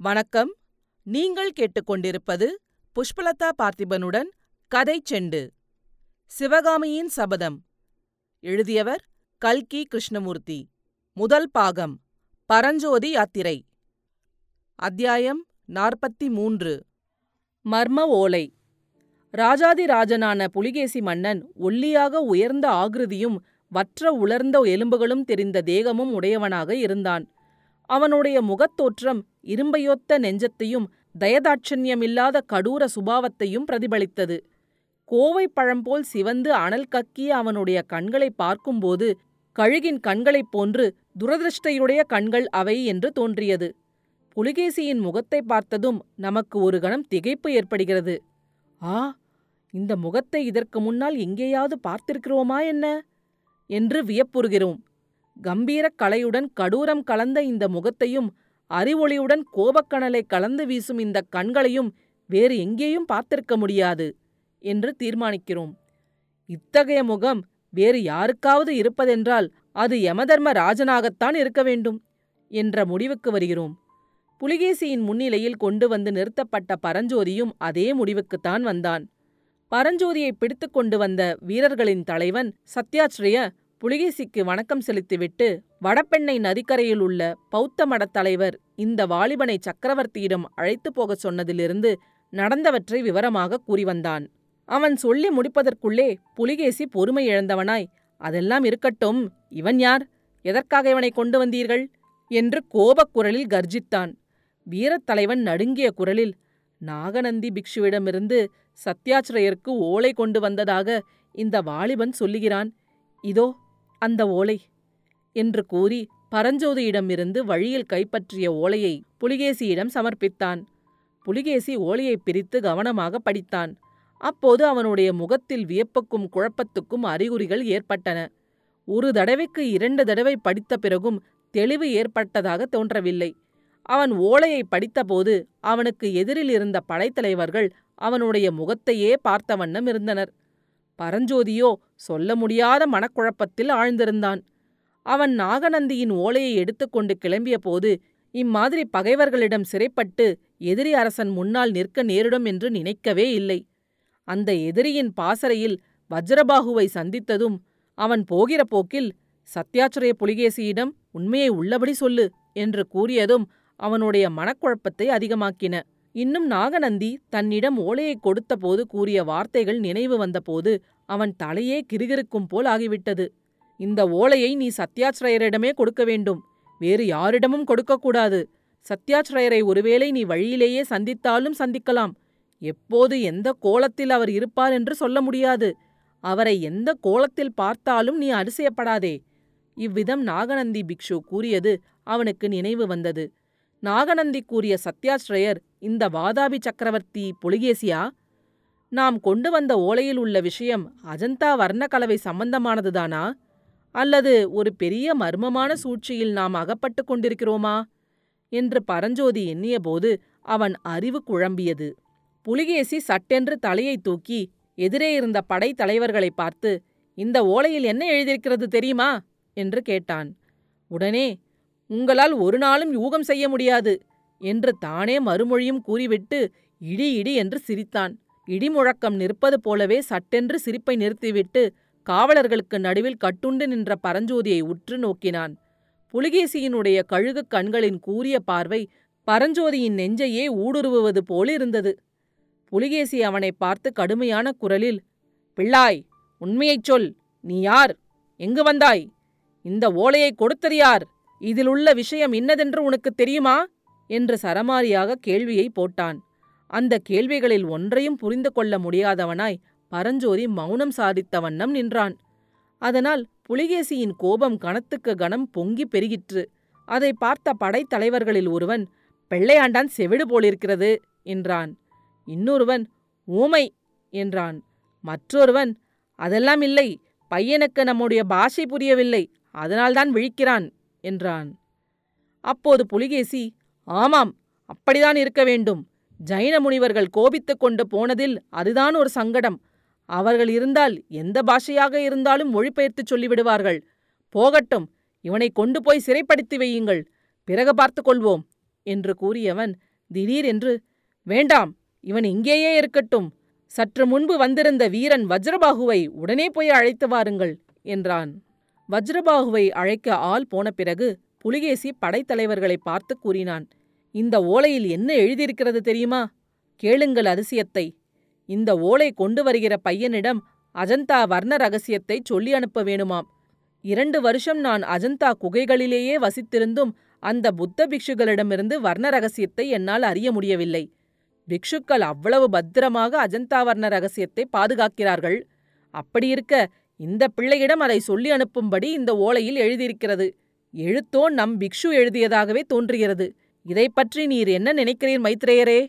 வணக்கம். நீங்கள் கேட்டுக்கொண்டிருப்பது புஷ்பலதா பார்த்திபனுடன் கதை செண்டு. சிவகாமியின் சபதம். எழுதியவர் கல்கி கிருஷ்ணமூர்த்தி. முதல் பாகம். பரஞ்சோதி யாத்திரை. அத்தியாயம் நாற்பத்தி மூன்று மர்ம ஓலை. ராஜாதிராஜனான புலிகேசி மன்னன் ஒல்லியாக உயர்ந்த ஆகிருதியும் வற்ற உலர்ந்த எலும்புகளும் தெரிந்த தேகமும் உடையவனாக இருந்தான். அவனுடைய முகத்தோற்றம் இரும்பையொத்த நெஞ்சத்தையும் தயதாட்சண்யமில்லாத கடூர சுபாவத்தையும் பிரதிபலித்தது. கோவை பழம்போல் சிவந்து அனல் கக்கிய அவனுடைய கண்களை பார்க்கும்போது கழுகின் கண்களைப் போன்று துரதிருஷ்டையுடைய கண்கள் அவை என்று தோன்றியது. புலிகேசியின் முகத்தை பார்த்ததும் நமக்கு ஒரு கணம் திகைப்பு ஏற்படுகிறது. ஆ இந்த முகத்தை இதற்கு முன்னால் எங்கேயாவது பார்த்திருக்கிறோமா என்ன? என்று வியப்புறுகிறோம். கம்பீரக் கலையுடன் கடூரம் கலந்த இந்த முகத்தையும் அறிவொளியுடன் கோபக்கணலை கலந்து வீசும் இந்த கண்களையும் வேறு எங்கேயும் பார்த்திருக்க முடியாது என்று தீர்மானிக்கிறோம். இத்தகைய முகம் வேறு யாருக்காவது இருப்பதென்றால் அது யமதர்ம ராஜனாகத்தான் இருக்க வேண்டும் என்ற முடிவுக்கு வருகிறோம். புலிகேசியின் முன்னிலையில் கொண்டு வந்து நிறுத்தப்பட்ட பரஞ்சோதியும் அதே முடிவுக்குத்தான் வந்தான். பரஞ்சோதியை பிடித்துக் கொண்டு வந்த வீரர்களின் தலைவன் சத்யாஸ்ரய புலிகேசிக்கு வணக்கம் செலுத்திவிட்டு வடபெண்ணை நதிக்கரையில் உள்ள பௌத்த மடத் தலைவர் இந்த வாலிபனை சக்கரவர்த்தியிடம் அழைத்துப் போகச் சொன்னதிலிருந்து நடந்தவற்றை விவரமாக கூறி வந்தான் அவன் சொல்லி முடிப்பதற்குள்ளே புலிகேசி பொறுமை இழந்தவனாய் அதெல்லாம் இருக்கட்டும் இவன் யார்? எதற்காக இவனை கொண்டு வந்தீர்கள்? என்று கோபக் குரலில் கர்ஜித்தான். வீரத்தலைவன் நடுங்கிய குரலில் நாகநந்தி பிக்ஷுவிடமிருந்து சத்யாச்சிரயருக்கு ஓலை கொண்டு வந்ததாக இந்த வாலிபன் சொல்லுகிறான். இதோ அந்த ஓலை என்று கூறி பரஞ்சோதியிடமிருந்து வழியில் கைப்பற்றிய ஓலையை புலிகேசியிடம் சமர்ப்பித்தான். புலிகேசி ஓலையை பிரித்து கவனமாக படித்தான். அப்போது அவனுடைய முகத்தில் வியப்புக்கும் குழப்பத்துக்கும் அறிகுறிகள் ஏற்பட்டன. ஒரு தடவைக்கு இரண்டு தடவை படித்த பிறகும் தெளிவு ஏற்பட்டதாக தோன்றவில்லை. அவன் ஓலையை படித்தபோது அவனுக்கு எதிரில் இருந்த படைத்தலைவர்கள் அவனுடைய முகத்தையே பார்த்த வண்ணம் இருந்தனர். பரஞ்சோதியோ சொல்ல முடியாத மனக்குழப்பத்தில் ஆழ்ந்திருந்தான். அவன் நாகநந்தியின் ஓலையை எடுத்துக்கொண்டு கிளம்பிய போது இம்மாதிரி பகைவர்களிடம் சிறைப்பட்டு எதிரி அரசன் முன்னால் நிற்க நேரிடும் என்று நினைக்கவே இல்லை. அந்த எதிரியின் பாசறையில் வஜ்ரபாகுவை சந்தித்ததும் அவன் போகிற போக்கில் சத்யாச்சுரய புலிகேசியிடம் உண்மையை உள்ளபடி சொல்லு என்று கூறியதும் அவனுடைய மனக்குழப்பத்தை அதிகமாக்கின. இன்னும் நாகநந்தி தன்னிடம் ஓலையை கொடுத்தபோது கூறிய வார்த்தைகள் நினைவு வந்தபோது அவன் தலையே கிருகிருக்கும் போல் ஆகிவிட்டது. இந்த ஓலையை நீ சத்யாச்சிரயரிடமே கொடுக்க வேண்டும். வேறு யாரிடமும் கொடுக்கக்கூடாது சத்யாச்சிரயரை ஒருவேளை நீ வழியிலேயே சந்தித்தாலும் சந்திக்கலாம். எப்போது எந்த கோலத்தில் அவர் இருப்பார் என்று சொல்ல முடியாது. அவரை எந்த கோலத்தில் பார்த்தாலும் நீ அதிசயப்படாதே. இவ்விதம் நாகநந்தி பிக்ஷு கூறியது அவனுக்கு நினைவு வந்தது. நாகநந்தி கூறிய சத்யாஸ்ரயர் இந்த வாதாபி சக்கரவர்த்தி புலிகேசியா? நாம் கொண்டு வந்த ஓலையில் உள்ள விஷயம் அஜந்தா வர்ணக்கலவை சம்பந்தமானதுதானா? அல்லது ஒரு பெரிய மர்மமான சூழ்ச்சியில் நாம் அகப்பட்டு கொண்டிருக்கிறோமா? என்று பரஞ்சோதி எண்ணியபோது அவன் அறிவு குழம்பியது. புலிகேசி சட்டென்று தலையை தூக்கி எதிரே இருந்த படைத்தலைவர்களை பார்த்து இந்த ஓலையில் என்ன எழுதியிருக்கிறது தெரியுமா? என்று கேட்டான். உடனே உங்களால் ஒரு நாளும் யூகம் செய்ய முடியாது என்று தானே மறுமொழியும் கூறிவிட்டு இடி இடி என்று சிரித்தான். இடிமுழக்கம் நிற்பது போலவே சட்டென்று சிரிப்பை நிறுத்திவிட்டு காவலர்களுக்கு நடுவில் கட்டுண்டு நின்ற பரஞ்சோதியை உற்று நோக்கினான். புலிகேசியினுடைய கழுகு கண்களின் கூரிய பார்வை பரஞ்சோதியின் நெஞ்சையே ஊடுருவுவது போலிருந்தது புலிகேசி அவனை பார்த்து கடுமையான குரலில் பிள்ளாய் உண்மையைச் சொல் நீ யார்? எங்கு வந்தாய்? இந்த ஓலையை கொடுத்தது யார்? இதில் உள்ள விஷயம் இன்னதென்று உனக்கு தெரியுமா? என்று சரமாரியாக கேள்வியை போட்டான். அந்த கேள்விகளில் ஒன்றையும் புரிந்து கொள்ள முடியாதவனாய் பரஞ்சோதி மௌனம் சாதித்த வண்ணம் நின்றான். அதனால் புலிகேசியின் கோபம் கணத்துக்கு கணம் பொங்கி பெருகிற்று. அதை பார்த்த படைத்தலைவர்களில் ஒருவன் பெள்ளையாண்டான் செவிடு போலிருக்கிறது என்றான். இன்னொருவன் ஊமை என்றான். மற்றொருவன் அதெல்லாம் இல்லை பையனுக்கு நம்முடைய பாஷை புரியவில்லை அதனால்தான் விழிக்கிறான் என்றான். அப்போது புலிகேசி ஆமாம் அப்படிதான் இருக்க வேண்டும். ஜைன முனிவர்கள் கோபித்துக் கொண்டு போனதில் அதுதான் ஒரு சங்கடம். அவர்கள் இருந்தால் எந்த பாஷையாக இருந்தாலும் மொழிபெயர்த்துச் சொல்லிவிடுவார்கள். போகட்டும் இவனை கொண்டு போய் சிறைப்படுத்தி வையுங்கள். பிறகு பார்த்து கொள்வோம் என்று கூறியவன் திடீரென்று வேண்டாம் இவன் இங்கேயே இருக்கட்டும். சற்று முன்பு வந்திருந்த வீரன் வஜ்ரபாகுவை உடனே போய் அழைத்து வாருங்கள் என்றான். வஜ்ரபாகுவை அழைக்க ஆள் போன பிறகு புலிகேசி படைத்தலைவர்களை பார்த்து கூறினான் இந்த ஓலையில் என்ன எழுதியிருக்கிறது தெரியுமா? கேளுங்கள் அதிசயத்தை. இந்த ஓலை கொண்டு வருகிற பையனிடம் அஜந்தா வர்ண ரகசியத்தை சொல்லி அனுப்ப வேணுமாம். இரண்டு வருஷம் நான் அஜந்தா குகைகளிலேயே வசித்திருந்தும் அந்த புத்த பிக்ஷுகளிடமிருந்து வர்ண ரகசியத்தை என்னால் அறிய முடியவில்லை. பிக்ஷுக்கள் அவ்வளவு பத்திரமாக அஜந்தா வர்ண ரகசியத்தை பாதுகாக்கிறார்கள். அப்படியிருக்க இந்த பிள்ளையிடம் அதை சொல்லி அனுப்பும்படி இந்த ஓலையில் எழுதியிருக்கிறது. எழுத்தோ நம் பிக்ஷு எழுதியதாகவே தோன்றுகிறது. இதைப் பற்றி நீர் என்ன நினைக்கிறீர் மைத்ரேயரே?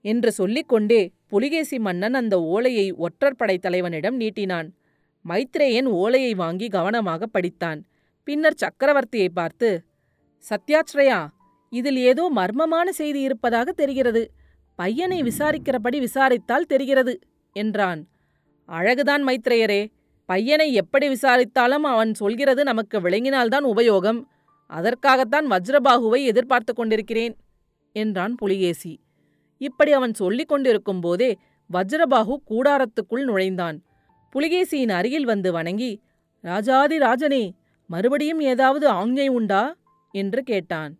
என்று சொல்லிக் கொண்டே புலிகேசி மன்னன் அந்த ஓலையை ஒற்றற்படை தலைவனிடம் நீட்டினான். மைத்ரேயன் ஓலையை வாங்கி கவனமாக படித்தான். பின்னர் சக்கரவர்த்தியை பார்த்து சத்யாச்ரயா இதில் ஏதோ மர்மமான செய்தி இருப்பதாக தெரிகிறது. பையனை விசாரிக்கிறபடி விசாரித்தால் தெரிகிறது என்றான். அழகுதான் மைத்ரேயரே பையனை எப்படி விசாரித்தாலும் அவன் சொல்கிறது நமக்கு விளங்கினால்தான் உபயோகம். அதற்காகத்தான் வஜ்ரபாகுவை எதிர்பார்த்து கொண்டிருக்கிறேன் என்றான் புலிகேசி. இப்படி அவன் சொல்லிக் கொண்டிருக்கும் போதே வஜ்ரபாகு கூடாரத்துக்குள் நுழைந்தான். புலிகேசியின் அருகில் வந்து வணங்கி ராஜாதி ராஜனே மறுபடியும் ஏதாவது ஆஞ்ஞை உண்டா? என்று கேட்டான்.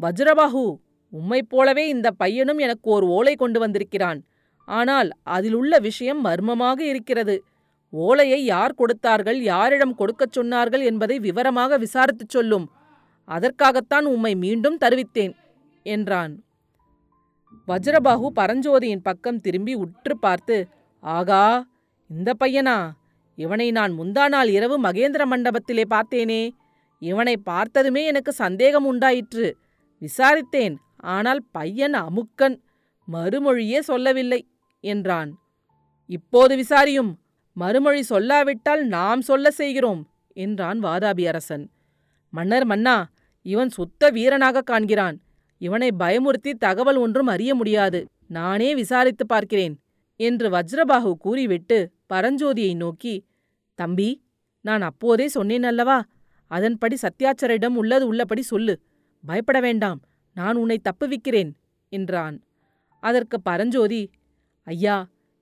வஜ்ரபாகு உம்மைப் போலவே இந்த பையனும் எனக்கு ஓர் ஓலை கொண்டு வந்திருக்கிறான். ஆனால் அதிலுள்ள விஷயம் மர்மமாக இருக்கிறது. ஓலையை யார் கொடுத்தார்கள் யாரிடம் கொடுக்கச் சொன்னார்கள் என்பதை விவரமாக விசாரித்துச் சொல்லும். அதற்காகத்தான் உம்மை மீண்டும் தருவித்தேன் என்றான். வஜ்ரபாகு பரஞ்சோதியின் பக்கம் திரும்பி உற்று பார்த்து ஆகா இந்த பையனா? இவனை நான் முந்தா நாள் இரவு மகேந்திர மண்டபத்திலே பார்த்தேனே. இவனை பார்த்ததுமே எனக்கு சந்தேகம் உண்டாயிற்று. விசாரித்தேன் ஆனால் பையன் அமுக்கன் மறுமொழியே சொல்லவில்லை என்றான். இப்போது விசாரியும் மறுமொழி சொல்லாவிட்டால் நாம் சொல்ல செய்கிறோம் என்றான் வாதாபி அரசன். மன்னர் மன்னா இவன் சுத்த வீரனாக காண்கிறான். இவனை பயமுறுத்தி தகவல் ஒன்றும் அறிய முடியாது. நானே விசாரித்து பார்க்கிறேன் என்று வஜ்ரபாகு கூறிவிட்டு பரஞ்சோதியை நோக்கி தம்பி நான் அப்போதே சொன்னேன் அல்லவா? அதன்படி சத்யாச்சரிடம் உள்ளது உள்ளபடி சொல்லு. பயப்பட வேண்டாம் நான் உன்னை தப்புவிக்கிறேன் என்றான். அதற்கு பரஞ்சோதி ஐயா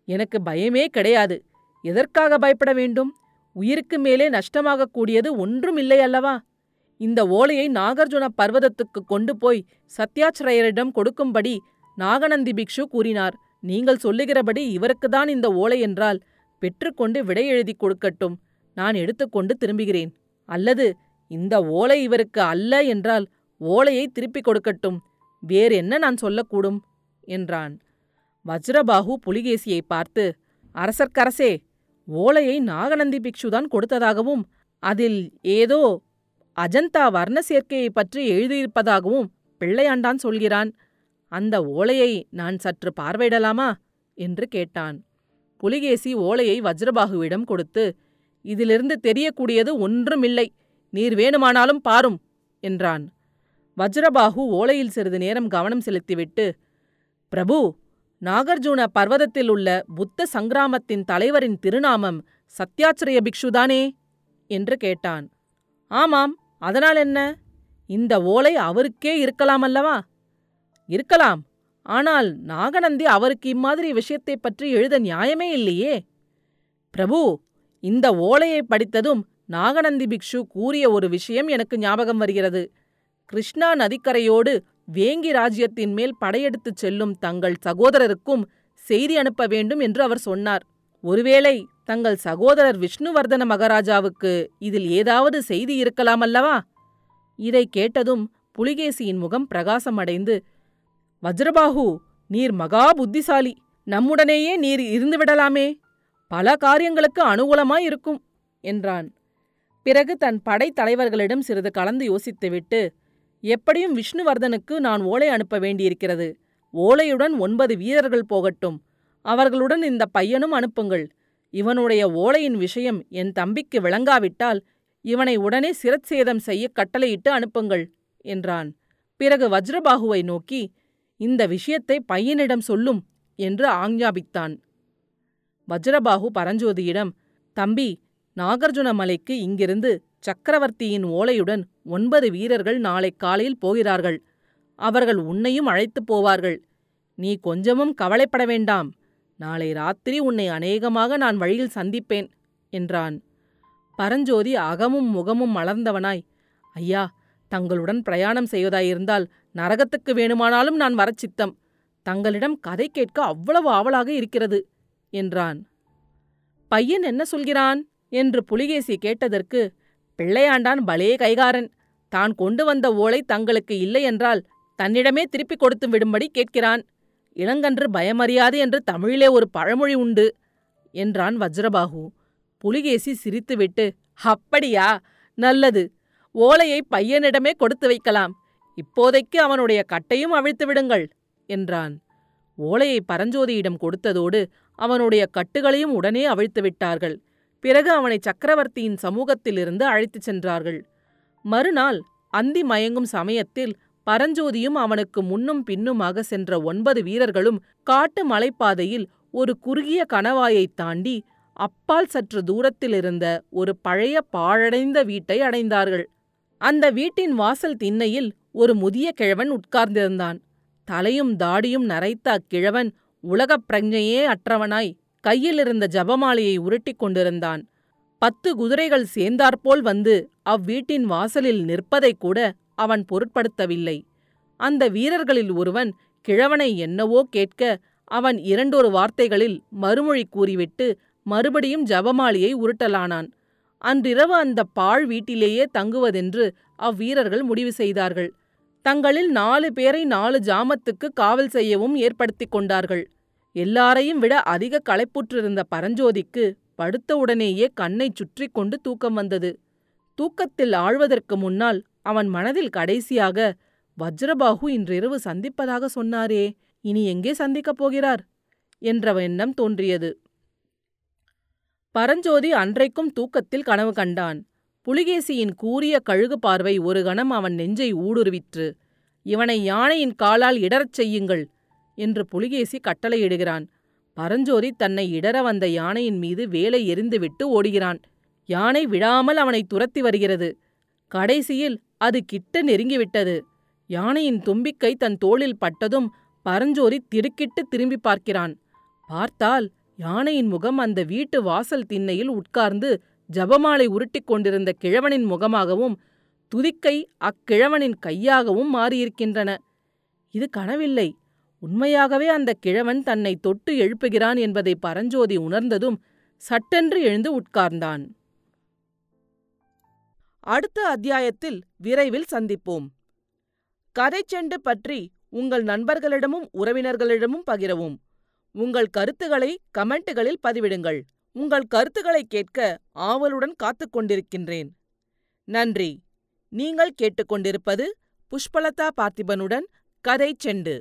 எனக்கு பயமே கிடையாது. எதற்காக பயப்பட வேண்டும்? உயிருக்கு மேலே நஷ்டமாகக் கூடியது ஒன்றும் இல்லை அல்லவா? இந்த ஓலையை நாகார்ஜுன பர்வதத்துக்கு கொண்டு போய் சத்யாச்சிரயரிடம் கொடுக்கும்படி நாகநந்தி பிக்ஷு கூறினார். நீங்கள் சொல்லுகிறபடி இவருக்குதான் இந்த ஓலை என்றால் பெற்றுக்கொண்டு விடை எழுதி கொடுக்கட்டும். நான் எடுத்துக்கொண்டு திரும்புகிறேன். அல்லது இந்த ஓலை இவருக்கு அல்ல என்றால் ஓலையை திருப்பிக் கொடுக்கட்டும். வேறு என்ன நான் சொல்லக்கூடும்? என்றான். வஜ்ரபாகு புலிகேசியை பார்த்து அரசர்க்கரசே ஓலையை நாகநந்தி பிக்ஷுதான் கொடுத்ததாகவும் அதில் ஏதோ அஜந்தா வர்ண சேர்க்கையை பற்றி எழுதியிருப்பதாகவும் பிள்ளையாண்டான் சொல்கிறான். அந்த ஓலையை நான் சற்று பார்வையிடலாமா? என்று கேட்டான். புலிகேசி ஓலையை வஜ்ரபாகுவிடம் கொடுத்து இதிலிருந்து தெரியக்கூடியது ஒன்றுமில்லை. நீர் வேணுமானாலும் பாரும் என்றான். வஜ்ரபாகு ஓலையில் சிறிது நேரம் கவனம் செலுத்திவிட்டு பிரபு நாகர்ஜுன பர்வதத்தில் உள்ள புத்த சங்கிராமத்தின் தலைவரின் திருநாமம் சத்யாச்சிரய பிக்ஷுதானே? என்று கேட்டான். ஆமாம் அதனால் என்ன? இந்த ஓலை அவருக்கே இருக்கலாம் அல்லவா? இருக்கலாம். ஆனால் நாகநந்தி அவருக்கு இம்மாதிரி விஷயத்தைப் பற்றி எழுத நியாயமே இல்லையே. பிரபு இந்த ஓலையை படித்ததும் நாகநந்தி பிக்ஷு கூறிய ஒரு விஷயம் எனக்கு ஞாபகம் வருகிறது. கிருஷ்ணா நதிக்கரையோடு வேங்கி ராஜ்யத்தின் மேல் படையெடுத்துச் செல்லும் தங்கள் சகோதரருக்கும் செய்தி அனுப்ப வேண்டும் என்று அவர் சொன்னார். ஒருவேளை தங்கள் சகோதரர் விஷ்ணுவர்தன மகாராஜாவுக்கு இதில் ஏதாவது செய்தி இருக்கலாம் அல்லவா? இதை கேட்டதும் புலிகேசியின் முகம் பிரகாசமடைந்து வஜ்ரபாகு நீர் மகா புத்திசாலி. நம்முடனேயே நீர் இருந்துவிடலாமே பல காரியங்களுக்கு அனுகூலமாயிருக்கும் என்றான். பிறகு தன் படைத்தலைவர்களிடம் சிறிது கலந்து யோசித்துவிட்டு எப்படியும் விஷ்ணுவர்தனுக்கு நான் ஓலை அனுப்ப வேண்டியிருக்கிறது. ஓலையுடன் ஒன்பது வீரர்கள் போகட்டும். அவர்களுடன் இந்த பையனும் அனுப்புங்கள். இவனுடைய ஓலையின் விஷயம் என் தம்பிக்கு விளங்காவிட்டால் இவனை உடனே சிரச்சேதம் செய்ய கட்டளையிட்டு அனுப்புங்கள் என்றான். பிறகு வஜ்ரபாகுவை நோக்கி இந்த விஷயத்தை பையனிடம் சொல்லும் என்று ஆஞ்ஞாபித்தான். வஜ்ரபாகு பரஞ்சோதியிடம் தம்பி நாகார்ஜுன மலைக்கு இங்கிருந்து சக்கரவர்த்தியின் ஓலையுடன் ஒன்பது வீரர்கள் நாளை காலையில் போகிறார்கள். அவர்கள் உன்னையும் அழைத்துப் போவார்கள். நீ கொஞ்சமும் கவலைப்பட வேண்டாம். நாளை ராத்திரி உன்னை அநேகமாக நான் வழியில் சந்திப்பேன் என்றான். பரஞ்சோதி அகமும் முகமும் மலர்ந்தவனாய் ஐயா தங்களுடன் பிரயாணம் செய்வதாயிருந்தால் நரகத்துக்கு வேணுமானாலும் நான் வரச்சித்தம் தங்களிடம் கதை கேட்க அவ்வளவு ஆவலாக இருக்கிறது என்றான். பையன் என்ன சொல்கிறான்? என்று புலிகேசி கேட்டதற்கு பிள்ளையாண்டான் பலே கைகாரன். தான் கொண்டு வந்த ஓலை தங்களுக்கு இல்லையென்றால் தன்னிடமே திருப்பிக் கொடுத்து விடும்படி கேட்கிறான். இளங்கன்று பயமறியாது என்று தமிழிலே ஒரு பழமொழி உண்டு என்றான் வஜ்ரபாகு புலிகேசி சிரித்துவிட்டு அப்படியா? நல்லது. ஓலையை பையனிடமே கொடுத்து வைக்கலாம். இப்போதைக்கு அவனுடைய கட்டையும் அவிழ்த்து விடுங்கள் என்றான். ஓலையை பரஞ்சோதியிடம் கொடுத்ததோடு அவனுடைய கட்டுகளையும் உடனே அவிழ்த்து விட்டார்கள். பிறகு அவனை சக்கரவர்த்தியின் சமூகத்திலிருந்து அழைத்துச் சென்றார்கள். மறுநாள் அந்தி மயங்கும் சமயத்தில் பரஞ்சோதியும் அவனுக்கு முன்னும் பின்னுமாக சென்ற ஒன்பது வீரர்களும் காட்டு மலைப்பாதையில் ஒரு குறுகிய கணவாயைத் தாண்டி அப்பால் சற்று தூரத்தில் இருந்த ஒரு பழைய பாழடைந்த வீட்டை அடைந்தார்கள். அந்த வீட்டின் வாசல் திண்ணையில் ஒரு முதிய கிழவன் உட்கார்ந்திருந்தான். தலையும் தாடியும் நரைத்த அக்கிழவன் உலகப் பிரஜையே அற்றவனாய் கையிலிருந்த ஜபமாலையை உருட்டிக் கொண்டிருந்தான். பத்து குதிரைகள் சேர்ந்தாற்போல் வந்து அவ்வீட்டின் வாசலில் நிற்பதைக் கூட அவன் பொருட்படுத்தவில்லை. அந்த வீரர்களில் ஒருவன் கிழவனை என்னவோ கேட்க அவன் இரண்டொரு வார்த்தைகளில் மறுமொழி கூறிவிட்டு மறுபடியும் ஜபமாலியை உருட்டலானான். அன்றிரவு அந்த பாழ் வீட்டிலேயே தங்குவதென்று அவ்வீரர்கள் முடிவு செய்தார்கள். தங்களில் நாலு பேரை நாலு ஜாமத்துக்கு காவல் செய்யவும் ஏற்படுத்திக் கொண்டார்கள். எல்லாரையும் விட அதிக களைப்புற்றிருந்த பரஞ்சோதிக்கு படுத்தவுடனேயே கண்ணைச் சுற்றி கொண்டு தூக்கம் வந்தது. தூக்கத்தில் ஆழ்வதற்கு முன்னால் அவன் மனதில் கடைசியாக வஜ்ரபாகு இன்றிரவு சந்திப்பதாக சொன்னாரே இனி எங்கே சந்திக்கப் போகிறார்? என்ற எண்ணம் தோன்றியது. பரஞ்சோதி அன்றைக்கும் தூக்கத்தில் கனவு கண்டான். புலிகேசியின் கூரிய கழுகு பார்வை ஒரு கணம் அவன் நெஞ்சை ஊடுருவிற்று. இவனை யானையின் காலால் இடறச் செய்யுங்கள் என்று புலிகேசி கட்டளையிடுகிறான். பரஞ்சோதி தன்னை இடற வந்த யானையின் மீது வேலை எரிந்துவிட்டு ஓடுகிறான். யானை விடாமல் அவனை துரத்தி வருகிறது. கடைசியில் அது கிட்ட நெருங்கிவிட்டது. யானையின் தும்பிக்கை தன் தோளில் பட்டதும் பரஞ்சோரி திடுக்கிட்டு திரும்பி பார்க்கிறான். பார்த்தால் யானையின் முகம் அந்த வீட்டு வாசல் திண்ணையில் உட்கார்ந்து ஜபமாலை உருட்டிக் கொண்டிருந்த கிழவனின் முகமாகவும் துதிக்கை அக்கிழவனின் கையாகவும் மாறியிருக்கின்றன. இது கனவில்லை. உண்மையாகவே அந்த கிழவன் தன்னை தொட்டு எழுப்புகிறான் என்பதை பரஞ்சோதி உணர்ந்ததும் சட்டென்று எழுந்து உட்கார்ந்தான். அடுத்த அத்தியாயத்தில் விரைவில் சந்திப்போம். கதைச்செண்டு பற்றி உங்கள் நண்பர்களிடமும் உறவினர்களிடமும் பகிரவும். உங்கள் கருத்துக்களை கமெண்ட்டுகளில் பதிவிடுங்கள். உங்கள் கருத்துக்களை கேட்க ஆவலுடன் காத்துக் கொண்டிருக்கின்றேன். நன்றி. நீங்கள் கேட்டுக்கொண்டிருப்பது புஷ்பலதா பார்த்திபனுடன் கதை செண்டு.